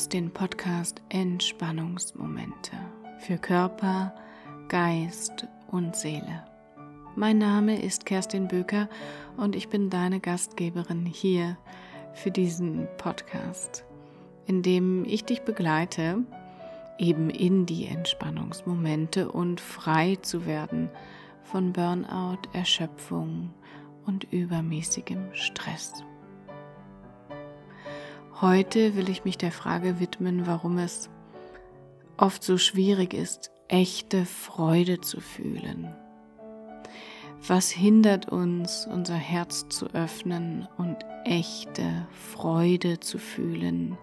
hörst den Podcast Entspannungsmomente für Körper, Geist und Seele. Mein Name ist Kerstin Böker und ich bin deine Gastgeberin hier für diesen Podcast, in dem ich dich begleite, eben in die Entspannungsmomente und frei zu werden von Burnout, Erschöpfung und übermäßigem Stress. Heute will ich mich der Frage widmen, warum es oft so schwierig ist, echte Freude zu fühlen. Was hindert uns, unser Herz zu öffnen und echte Freude zu fühlen,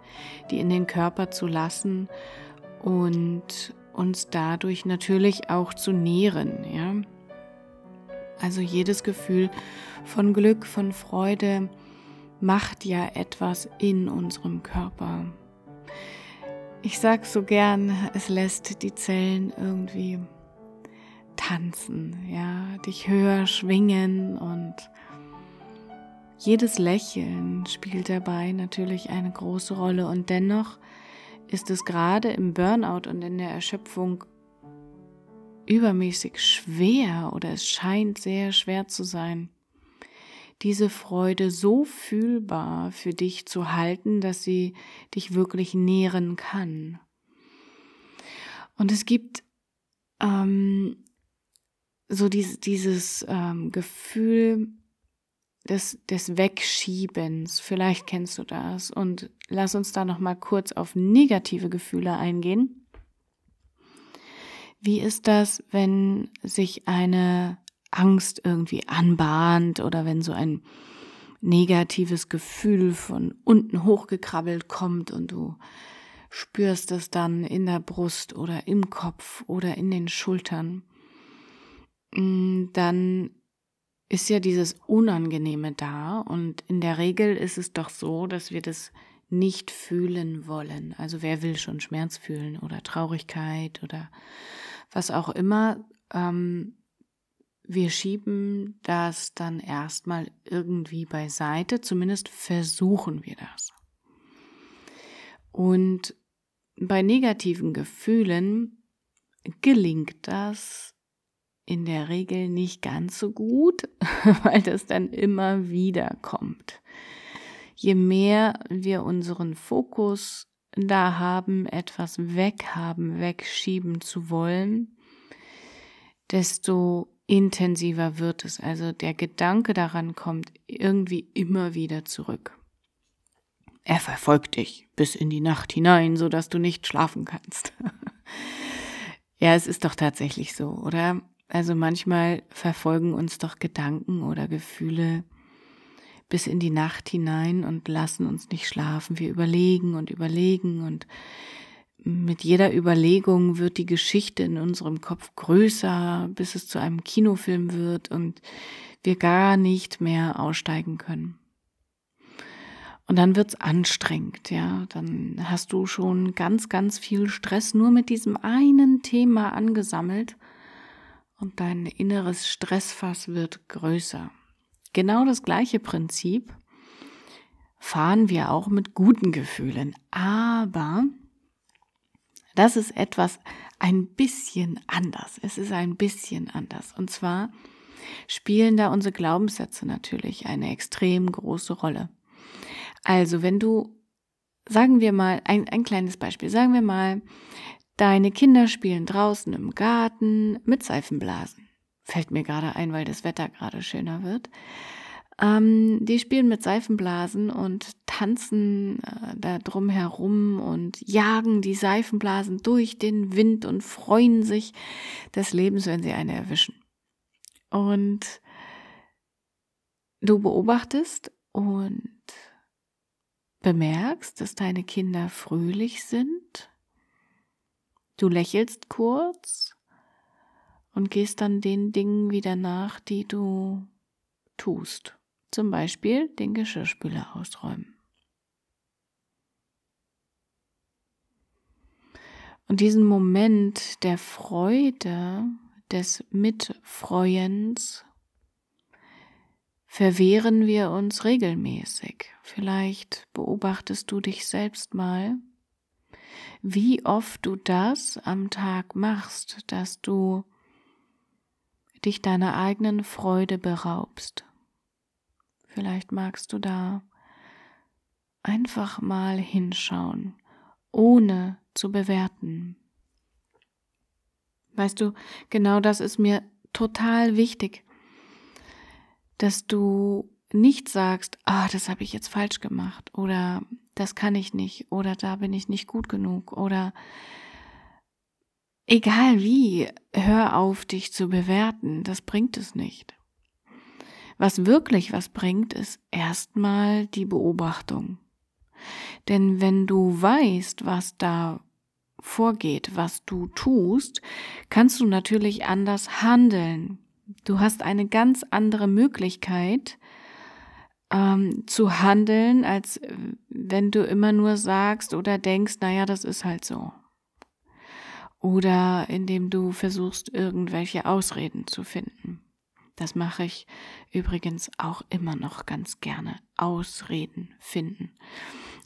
die in den Körper zu lassen und uns dadurch natürlich auch zu nähren, ja? Also jedes Gefühl von Glück, von Freude, macht ja etwas in unserem Körper. Ich sag so gern, es lässt die Zellen irgendwie tanzen, ja, dich höher schwingen und jedes Lächeln spielt dabei natürlich eine große Rolle und dennoch ist es gerade im Burnout und in der Erschöpfung übermäßig schwer oder es scheint sehr schwer zu sein, diese Freude so fühlbar für dich zu halten, dass sie dich wirklich nähren kann. Und es gibt ähm, so dieses, dieses ähm, Gefühl des, des Wegschiebens. Vielleicht kennst du das. Und lass uns da noch mal kurz auf negative Gefühle eingehen. Wie ist das, wenn sich eine Angst irgendwie anbahnt oder wenn so ein negatives Gefühl von unten hochgekrabbelt kommt und du spürst es dann in der Brust oder im Kopf oder in den Schultern, mm, dann ist ja dieses Unangenehme da und in der Regel ist es doch so, dass wir das nicht fühlen wollen. Also wer will schon Schmerz fühlen oder Traurigkeit oder was auch immer. Ähm, wir schieben das dann erstmal irgendwie beiseite, zumindest versuchen wir das. Und bei negativen Gefühlen gelingt das in der Regel nicht ganz so gut, weil das dann immer wieder kommt. Je mehr wir unseren Fokus da haben, etwas weghaben, wegschieben zu wollen, desto intensiver wird es. Also der Gedanke daran kommt irgendwie immer wieder zurück. Er verfolgt dich bis in die Nacht hinein, so dass du nicht schlafen kannst. ja, es ist doch tatsächlich so, oder? Also manchmal verfolgen uns doch Gedanken oder Gefühle bis in die Nacht hinein und lassen uns nicht schlafen. Wir überlegen und überlegen und mit jeder Überlegung wird die Geschichte in unserem Kopf größer, bis es zu einem Kinofilm wird und wir gar nicht mehr aussteigen können. Und dann wird's anstrengend, ja. Dann hast du schon ganz, ganz viel Stress nur mit diesem einen Thema angesammelt und dein inneres Stressfass wird größer. Genau das gleiche Prinzip fahren wir auch mit guten Gefühlen. Aber das ist etwas ein bisschen anders. Es ist ein bisschen anders. Und zwar spielen da unsere Glaubenssätze natürlich eine extrem große Rolle. Also, wenn du, sagen wir mal, ein, ein kleines Beispiel, sagen wir mal, deine Kinder spielen draußen im Garten mit Seifenblasen. Fällt mir gerade ein, weil das Wetter gerade schöner wird. Ähm, die spielen mit Seifenblasen und tanzen äh, da drum herum und jagen die Seifenblasen durch den Wind und freuen sich des Lebens, wenn sie eine erwischen. Und du beobachtest und bemerkst, dass deine Kinder fröhlich sind. Du lächelst kurz und gehst dann den Dingen wieder nach, die du tust. Zum Beispiel den Geschirrspüler ausräumen. Und diesen Moment der Freude, des Mitfreuens, verwehren wir uns regelmäßig. Vielleicht beobachtest du dich selbst mal wie oft du das am Tag machst, dass du dich deiner eigenen Freude beraubst. Vielleicht magst du da einfach mal hinschauen, ohne zu bewerten. Weißt du, genau das ist mir total wichtig, dass du nicht sagst, ah, das habe ich jetzt falsch gemacht oder das kann ich nicht oder da bin ich nicht gut genug oder egal wie, hör auf, dich zu bewerten, das bringt es nicht. Was wirklich was bringt, ist erstmal die Beobachtung. Denn wenn du weißt, was da vorgeht, was du tust, kannst du natürlich anders handeln. Du hast eine ganz andere Möglichkeit ähm, zu handeln, als wenn du immer nur sagst oder denkst, naja, das ist halt so. Oder indem du versuchst, irgendwelche Ausreden zu finden. Das mache ich übrigens auch immer noch ganz gerne. Ausreden finden.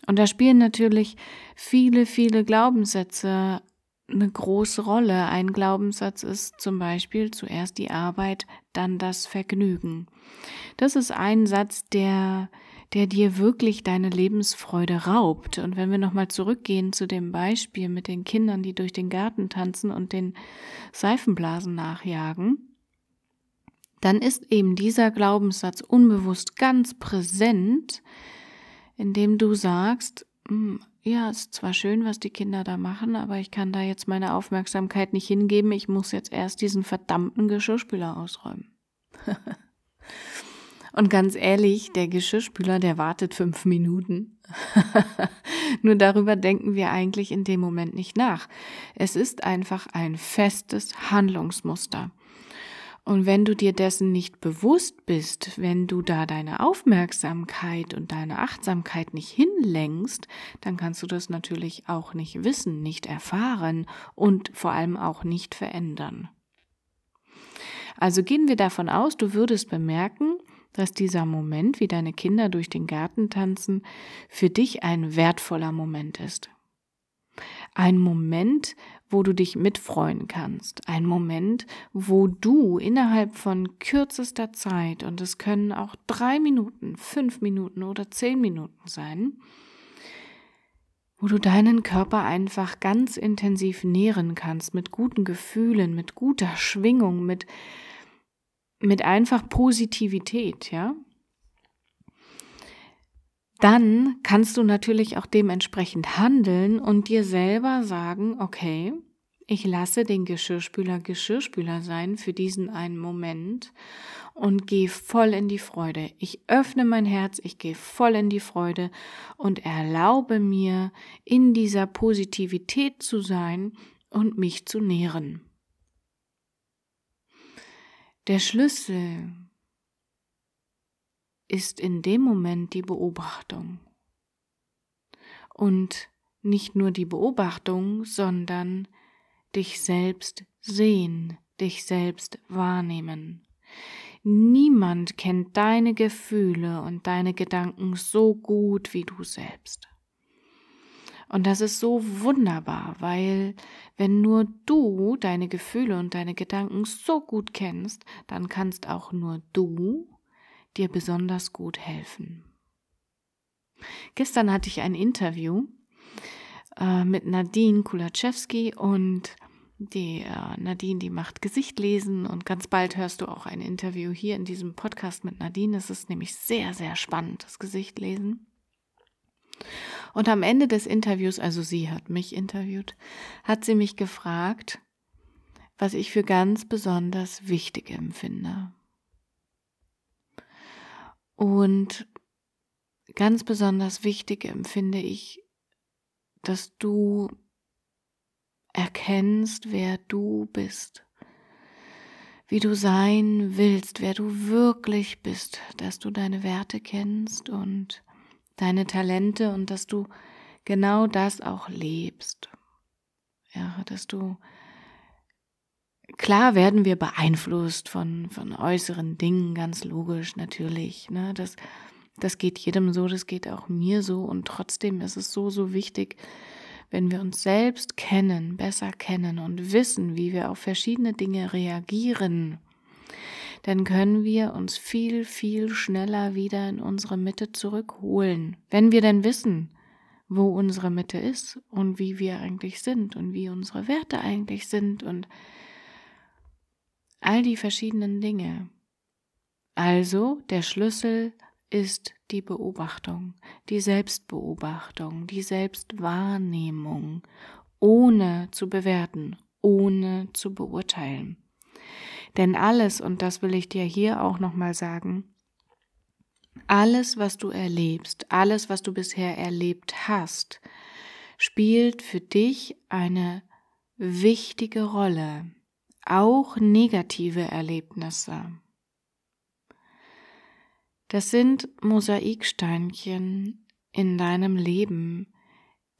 Und da spielen natürlich viele, viele Glaubenssätze eine große Rolle. Ein Glaubenssatz ist zum Beispiel zuerst die Arbeit, dann das Vergnügen. Das ist ein Satz, der, der dir wirklich deine Lebensfreude raubt. Und wenn wir nochmal zurückgehen zu dem Beispiel mit den Kindern, die durch den Garten tanzen und den Seifenblasen nachjagen, dann ist eben dieser Glaubenssatz unbewusst ganz präsent, indem du sagst, hm, ja, ist zwar schön, was die Kinder da machen, aber ich kann da jetzt meine Aufmerksamkeit nicht hingeben. Ich muss jetzt erst diesen verdammten Geschirrspüler ausräumen. Und ganz ehrlich, der Geschirrspüler, der wartet fünf Minuten. Nur darüber denken wir eigentlich in dem Moment nicht nach. Es ist einfach ein festes Handlungsmuster. Und wenn du dir dessen nicht bewusst bist, wenn du da deine Aufmerksamkeit und deine Achtsamkeit nicht hinlenkst, dann kannst du das natürlich auch nicht wissen, nicht erfahren und vor allem auch nicht verändern. Also gehen wir davon aus, du würdest bemerken, dass dieser Moment, wie deine Kinder durch den Garten tanzen, für dich ein wertvoller Moment ist. Ein Moment, wo du dich mitfreuen kannst. Ein Moment, wo du innerhalb von kürzester Zeit, und es können auch drei Minuten, fünf Minuten oder zehn Minuten sein, wo du deinen Körper einfach ganz intensiv nähren kannst mit guten Gefühlen, mit guter Schwingung, mit, mit einfach Positivität, ja? Dann kannst du natürlich auch dementsprechend handeln und dir selber sagen, okay, ich lasse den Geschirrspüler Geschirrspüler sein für diesen einen Moment und gehe voll in die Freude. Ich öffne mein Herz, ich gehe voll in die Freude und erlaube mir, in dieser Positivität zu sein und mich zu nähren. Der Schlüssel ist in dem Moment die Beobachtung. Und nicht nur die Beobachtung, sondern dich selbst sehen, dich selbst wahrnehmen. Niemand kennt deine Gefühle und deine Gedanken so gut wie du selbst. Und das ist so wunderbar, weil wenn nur du deine Gefühle und deine Gedanken so gut kennst, dann kannst auch nur du dir besonders gut helfen. Gestern hatte ich ein Interview äh, mit Nadine Kulaczewski und die äh, Nadine, die macht Gesicht lesen und ganz bald hörst du auch ein Interview hier in diesem Podcast mit Nadine. Es ist nämlich sehr, sehr spannend, das Gesicht lesen. Und am Ende des Interviews, also sie hat mich interviewt, hat sie mich gefragt, was ich für ganz besonders wichtig empfinde. Und ganz besonders wichtig empfinde ich, dass du erkennst, wer du bist, wie du sein willst, wer du wirklich bist, dass du deine Werte kennst und deine Talente und dass du genau das auch lebst. Ja, dass du Klar werden wir beeinflusst von, von äußeren Dingen, ganz logisch, natürlich. Ne? Das, das geht jedem so, das geht auch mir so. Und trotzdem ist es so, so wichtig, wenn wir uns selbst kennen, besser kennen und wissen, wie wir auf verschiedene Dinge reagieren, dann können wir uns viel, viel schneller wieder in unsere Mitte zurückholen. Wenn wir denn wissen, wo unsere Mitte ist und wie wir eigentlich sind und wie unsere Werte eigentlich sind und all die verschiedenen Dinge. Also der Schlüssel ist die Beobachtung, die Selbstbeobachtung, die Selbstwahrnehmung, ohne zu bewerten, ohne zu beurteilen. Denn alles, und das will ich dir hier auch nochmal sagen, alles, was du erlebst, alles, was du bisher erlebt hast, spielt für dich eine wichtige Rolle, auch negative Erlebnisse. Das sind Mosaiksteinchen in deinem Leben,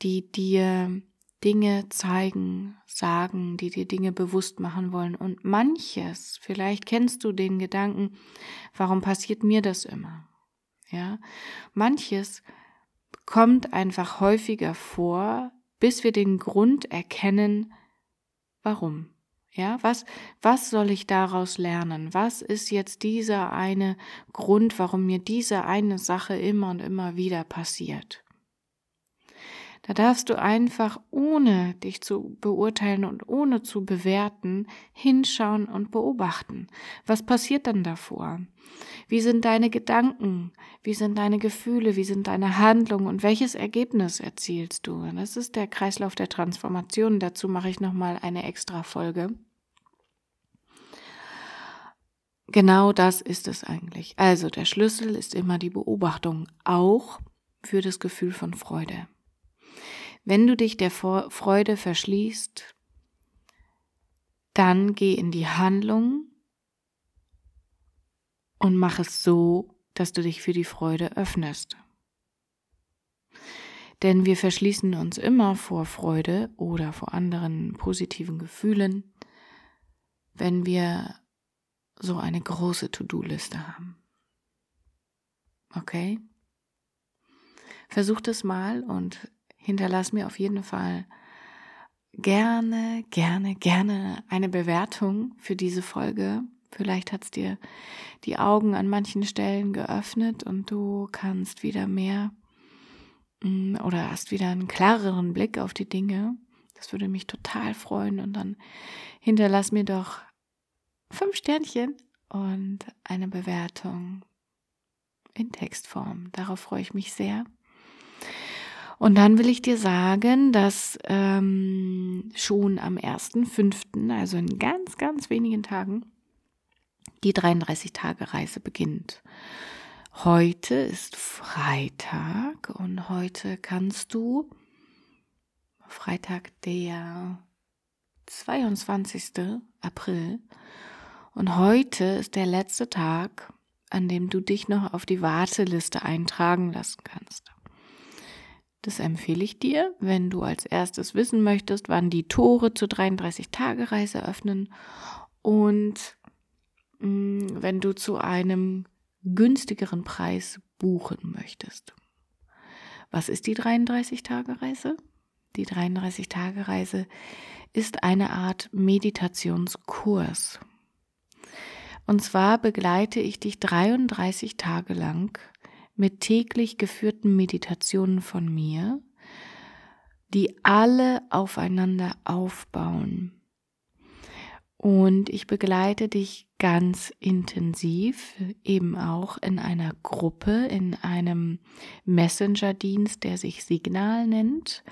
die dir Dinge zeigen, sagen, die dir Dinge bewusst machen wollen. Und manches, vielleicht kennst du den Gedanken, warum passiert mir das immer? Ja, manches kommt einfach häufiger vor, bis wir den Grund erkennen, warum. Ja, was, was soll ich daraus lernen? Was ist jetzt dieser eine Grund, warum mir diese eine Sache immer und immer wieder passiert? Da darfst du einfach, ohne dich zu beurteilen und ohne zu bewerten, hinschauen und beobachten. Was passiert dann davor? Wie sind deine Gedanken? Wie sind deine Gefühle? Wie sind deine Handlungen? Und welches Ergebnis erzielst du? Das ist der Kreislauf der Transformation. Dazu mache ich nochmal eine extra Folge. Genau das ist es eigentlich. Also der Schlüssel ist immer die Beobachtung, auch für das Gefühl von Freude. Wenn du dich der Freude verschließt, dann geh in die Handlung und mach es so, dass du dich für die Freude öffnest. Denn wir verschließen uns immer vor Freude oder vor anderen positiven Gefühlen, wenn wir so eine große To-Do-Liste haben. Okay? Versuch das mal und hinterlass mir auf jeden Fall gerne, gerne, gerne eine Bewertung für diese Folge. Vielleicht hat es dir die Augen an manchen Stellen geöffnet und du kannst wieder mehr mm, oder hast wieder einen klareren Blick auf die Dinge. Das würde mich total freuen. Und dann hinterlass mir doch fünf Sternchen und eine Bewertung in Textform. Darauf freue ich mich sehr. Und dann will ich dir sagen, dass ähm, schon am 1.5., also in ganz, ganz wenigen Tagen, die 33-Tage-Reise beginnt. Heute ist Freitag und heute kannst du, Freitag der 22. April, und heute ist der letzte Tag, an dem du dich noch auf die Warteliste eintragen lassen kannst. Das empfehle ich dir, wenn du als erstes wissen möchtest, wann die Tore zur 33-Tage-Reise öffnen und mh, mm, wenn du zu einem günstigeren Preis buchen möchtest. Was ist die 33-Tage-Reise? Die 33-Tage-Reise ist eine Art Meditationskurs. Und zwar begleite ich dich 33 Tage lang mit täglich geführten Meditationen von mir, die alle aufeinander aufbauen. Und ich begleite dich ganz intensiv, eben auch in einer Gruppe, in einem Messenger-Dienst, der sich Signal nennt.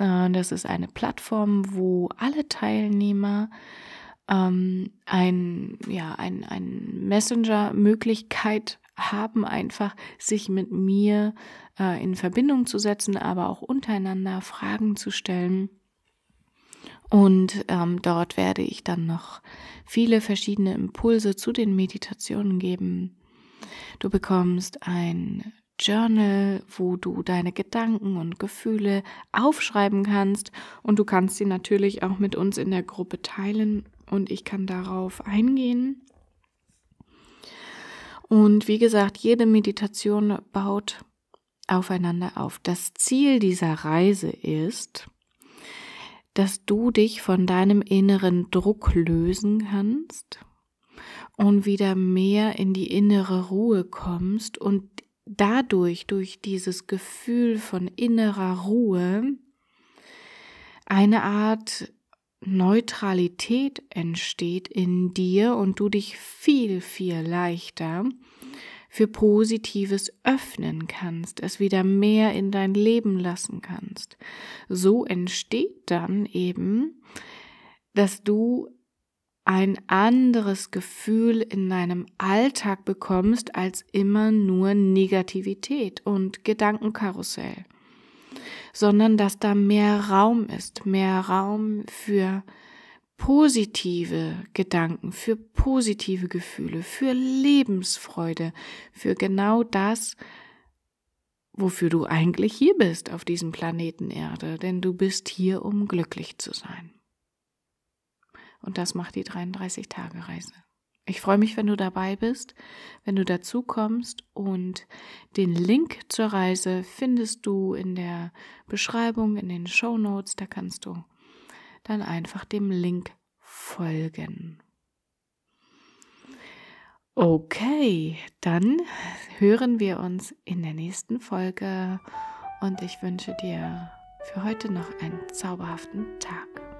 Äh, das ist eine Plattform, wo alle Teilnehmer ähm, ein, ja, ein, ein Messenger-Möglichkeit haben, einfach sich mit mir äh, in Verbindung zu setzen, aber auch untereinander Fragen zu stellen. Und ähm, dort werde ich dann noch viele verschiedene Impulse zu den Meditationen geben. Du bekommst ein Journal, wo du deine Gedanken und Gefühle aufschreiben kannst und du kannst sie natürlich auch mit uns in der Gruppe teilen und ich kann darauf eingehen. Und wie gesagt, jede Meditation baut aufeinander auf. Das Ziel dieser Reise ist, dass du dich von deinem inneren Druck lösen kannst und wieder mehr in die innere Ruhe kommst und dadurch, durch dieses Gefühl von innerer Ruhe, eine Art Neutralität entsteht in dir und du dich viel, viel leichter für Positives öffnen kannst, es wieder mehr in dein Leben lassen kannst. So entsteht dann eben, dass du ein anderes Gefühl in deinem Alltag bekommst als immer nur Negativität und Gedankenkarussell, sondern dass da mehr Raum ist, mehr Raum für positive Gedanken, für positive Gefühle, für Lebensfreude, für genau das, wofür du eigentlich hier bist auf diesem Planeten Erde, denn du bist hier, um glücklich zu sein. Und das macht die 33-Tage-Reise. Ich freue mich, wenn du dabei bist, wenn du dazu kommst und den Link zur Reise findest du in der Beschreibung, in den Show Notes. Da kannst du dann einfach dem Link folgen. Okay, dann hören wir uns in der nächsten Folge und ich wünsche dir für heute noch einen zauberhaften Tag.